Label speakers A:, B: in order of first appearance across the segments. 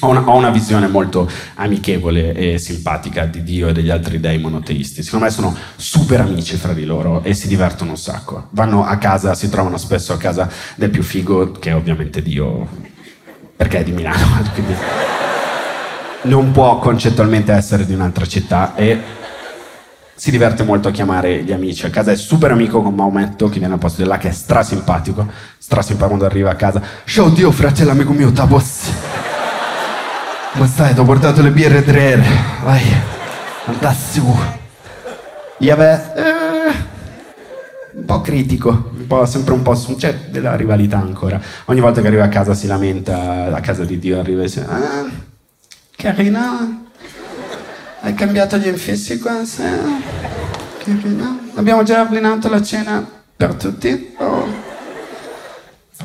A: Ho una, ho una, visione molto amichevole e simpatica di Dio e degli altri dei monoteisti. Secondo me sono super amici fra di loro e si divertono un sacco. Vanno a casa, si trovano spesso a casa del più figo, che è ovviamente Dio, perché è di Milano, quindi non può concettualmente essere di un'altra città e si diverte molto a chiamare gli amici. A casa è super amico con Maometto, che viene al posto di là, che è strasimpatico. Strasimpatico quando arriva a casa. Ciao Dio, fratello amico mio, tabos. Come stai? Ti ho portato le birre tre Vai. Fantastico. Iave, eh, un po' critico, un po', sempre un po' su, c'è della rivalità ancora. Ogni volta che arriva a casa si lamenta, a casa di Dio arriva e dice, ah, carina, hai cambiato gli infissi qua? Sì. Carina. Abbiamo già ordinato la cena per tutti? Oh.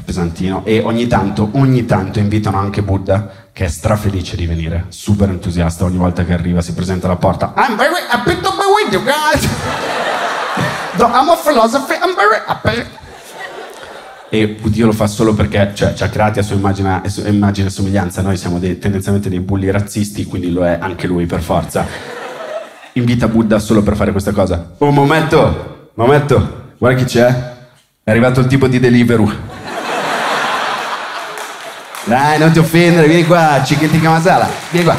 A: Pesantino. E ogni tanto, ogni tanto invitano anche Buddha che è strafelice di venire, super entusiasta ogni volta che arriva, si presenta alla porta. I'm very happy to be with you guys. I'm a philosophy, I'm very happy. E Dio lo fa solo perché cioè, ci ha creati a sua immagine, e somiglianza. Noi siamo dei, tendenzialmente dei bulli razzisti, quindi lo è anche lui per forza. Invita Buddha solo per fare questa cosa. Un momento, momento, guarda chi c'è. È arrivato il tipo di Deliveroo. Dai, non ti offendere, vieni qua, Cicchetti Kamasala, vieni qua.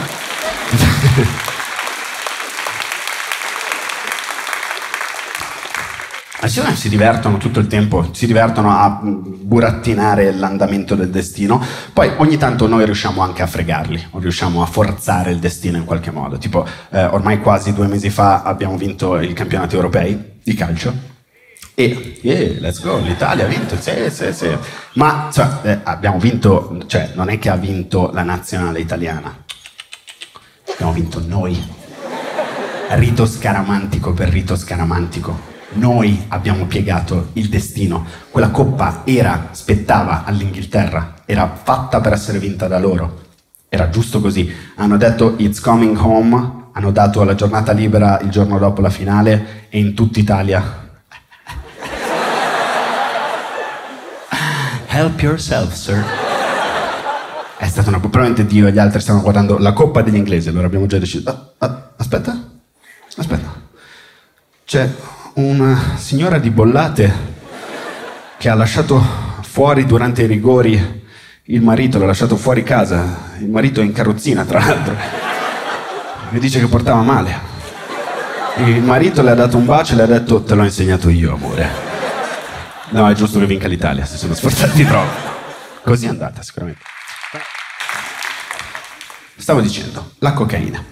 A: Secondo me si divertono tutto il tempo, si divertono a burattinare l'andamento del destino, poi ogni tanto noi riusciamo anche a fregarli, o riusciamo a forzare il destino in qualche modo. Tipo, eh, ormai quasi due mesi fa abbiamo vinto i campionati europei di calcio e yeah, let's go, l'Italia ha vinto, sì, sì, sì. Ma cioè, eh, abbiamo vinto, cioè, non è che ha vinto la nazionale italiana, abbiamo vinto noi. Rito scaramantico per rito scaramantico. Noi abbiamo piegato il destino. Quella coppa era, spettava all'Inghilterra, era fatta per essere vinta da loro. Era giusto così. Hanno detto it's coming home, hanno dato la giornata libera il giorno dopo la finale e in tutta Italia Help yourself, sir. È stata una... Probabilmente Dio e gli altri stavano guardando la coppa degli inglesi, allora abbiamo già deciso... Ah, ah, aspetta, aspetta. C'è una signora di Bollate che ha lasciato fuori durante i rigori il marito, l'ha lasciato fuori casa. Il marito è in carrozzina, tra l'altro. Mi dice che portava male. Il marito le ha dato un bacio e le ha detto te l'ho insegnato io, amore. No, è giusto che vinca l'Italia, si sono sforzati troppo. Così è andata, sicuramente. Stavo dicendo, la cocaina.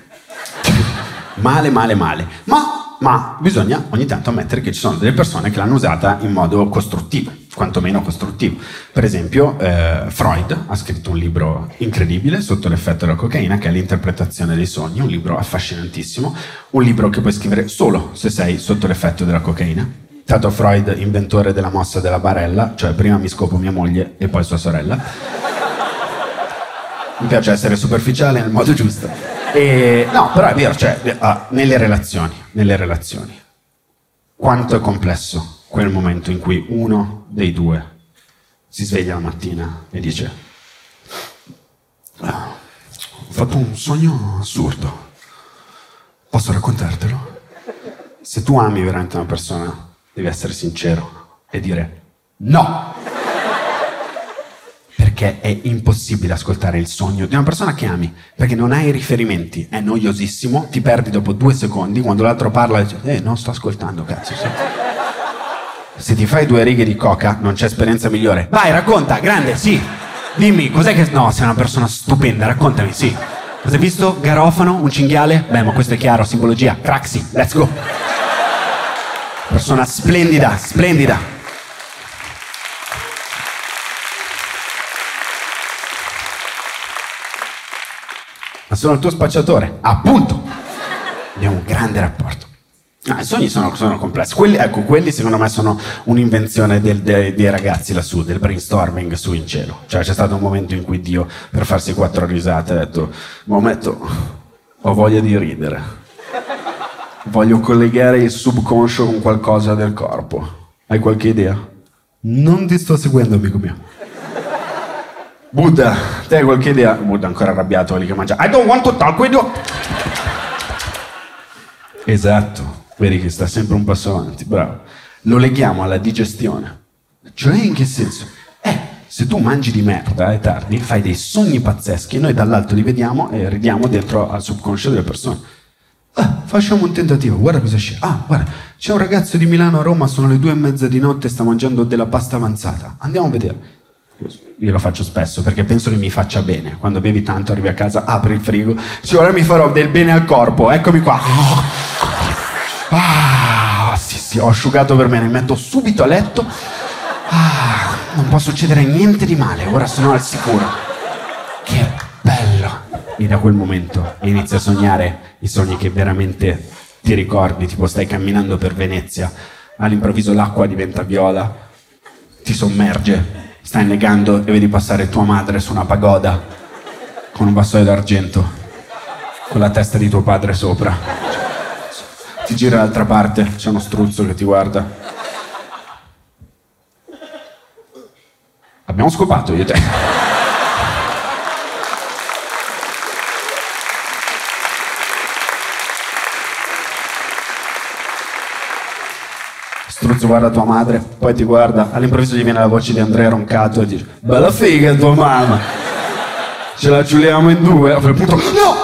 A: Male, male, male. Ma, ma bisogna ogni tanto ammettere che ci sono delle persone che l'hanno usata in modo costruttivo, quantomeno costruttivo. Per esempio, eh, Freud ha scritto un libro incredibile sotto l'effetto della cocaina, che è l'interpretazione dei sogni, un libro affascinantissimo, un libro che puoi scrivere solo se sei sotto l'effetto della cocaina Tato Freud, inventore della mossa della barella, cioè prima mi scopo mia moglie e poi sua sorella. Mi piace essere superficiale nel modo giusto. E, no, però è vero, cioè, ah, nelle relazioni, nelle relazioni, quanto è complesso quel momento in cui uno dei due si sveglia la mattina e dice ah, ho fatto un sogno assurdo, posso raccontartelo? Se tu ami veramente una persona, devi essere sincero e dire no. Perché è impossibile ascoltare il sogno di una persona che ami, perché non hai riferimenti, è noiosissimo, ti perdi dopo due secondi, quando l'altro parla dice, eh, non sto ascoltando, cazzo. Se ti fai due righe di coca, non c'è esperienza migliore. Vai, racconta, grande, sì. Dimmi, cos'è che... No, sei una persona stupenda, raccontami, sì. Cosa hai visto? Garofano? Un cinghiale? Beh, ma questo è chiaro, simbologia. Craxi, let's go persona splendida, splendida. Ma sono il tuo spacciatore, appunto. Abbiamo un grande rapporto. Ah, I sogni sono, sono complessi. Quelli, ecco, quelli secondo me sono un'invenzione del, dei, dei ragazzi lassù, del brainstorming su in cielo. Cioè c'è stato un momento in cui Dio, per farsi quattro risate, ha detto, momento, ho voglia di ridere voglio collegare il subconscio con qualcosa del corpo. Hai qualche idea? Non ti sto seguendo, amico mio. Buddha, te hai qualche idea? Buddha ancora arrabbiato, lì che mangia. I don't want to talk with you. Esatto, vedi che sta sempre un passo avanti, bravo. Lo leghiamo alla digestione. Cioè in che senso? Eh, se tu mangi di merda e tardi, fai dei sogni pazzeschi, noi dall'alto li vediamo e ridiamo dentro al subconscio delle persone. Ah, facciamo un tentativo, guarda cosa c'è. Ah, guarda, c'è un ragazzo di Milano a Roma, sono le due e mezza di notte sta mangiando della pasta avanzata. Andiamo a vedere. Io lo faccio spesso perché penso che mi faccia bene. Quando bevi tanto, arrivi a casa, apri il frigo, sì, ora mi farò del bene al corpo, eccomi qua. Ah, sì, sì, ho asciugato per me, mi metto subito a letto. Ah, non può succedere niente di male, ora sono al sicuro. Che bello! E da quel momento inizi a sognare i sogni che veramente ti ricordi, tipo stai camminando per Venezia, all'improvviso l'acqua diventa viola, ti sommerge stai negando e vedi passare tua madre su una pagoda con un vassoio d'argento, con la testa di tuo padre sopra. Ti gira dall'altra parte, c'è uno struzzo che ti guarda. Abbiamo scopato io te. Struzzo guarda tua madre, poi ti guarda, all'improvviso gli viene la voce di Andrea Roncato e dice Bella figa tua mamma! Ce la giuliamo in due, a quel punto No!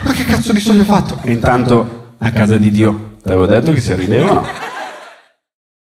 A: Ma che cazzo di sogno hai fatto? E intanto a casa di Dio, ti avevo detto che si rideva no?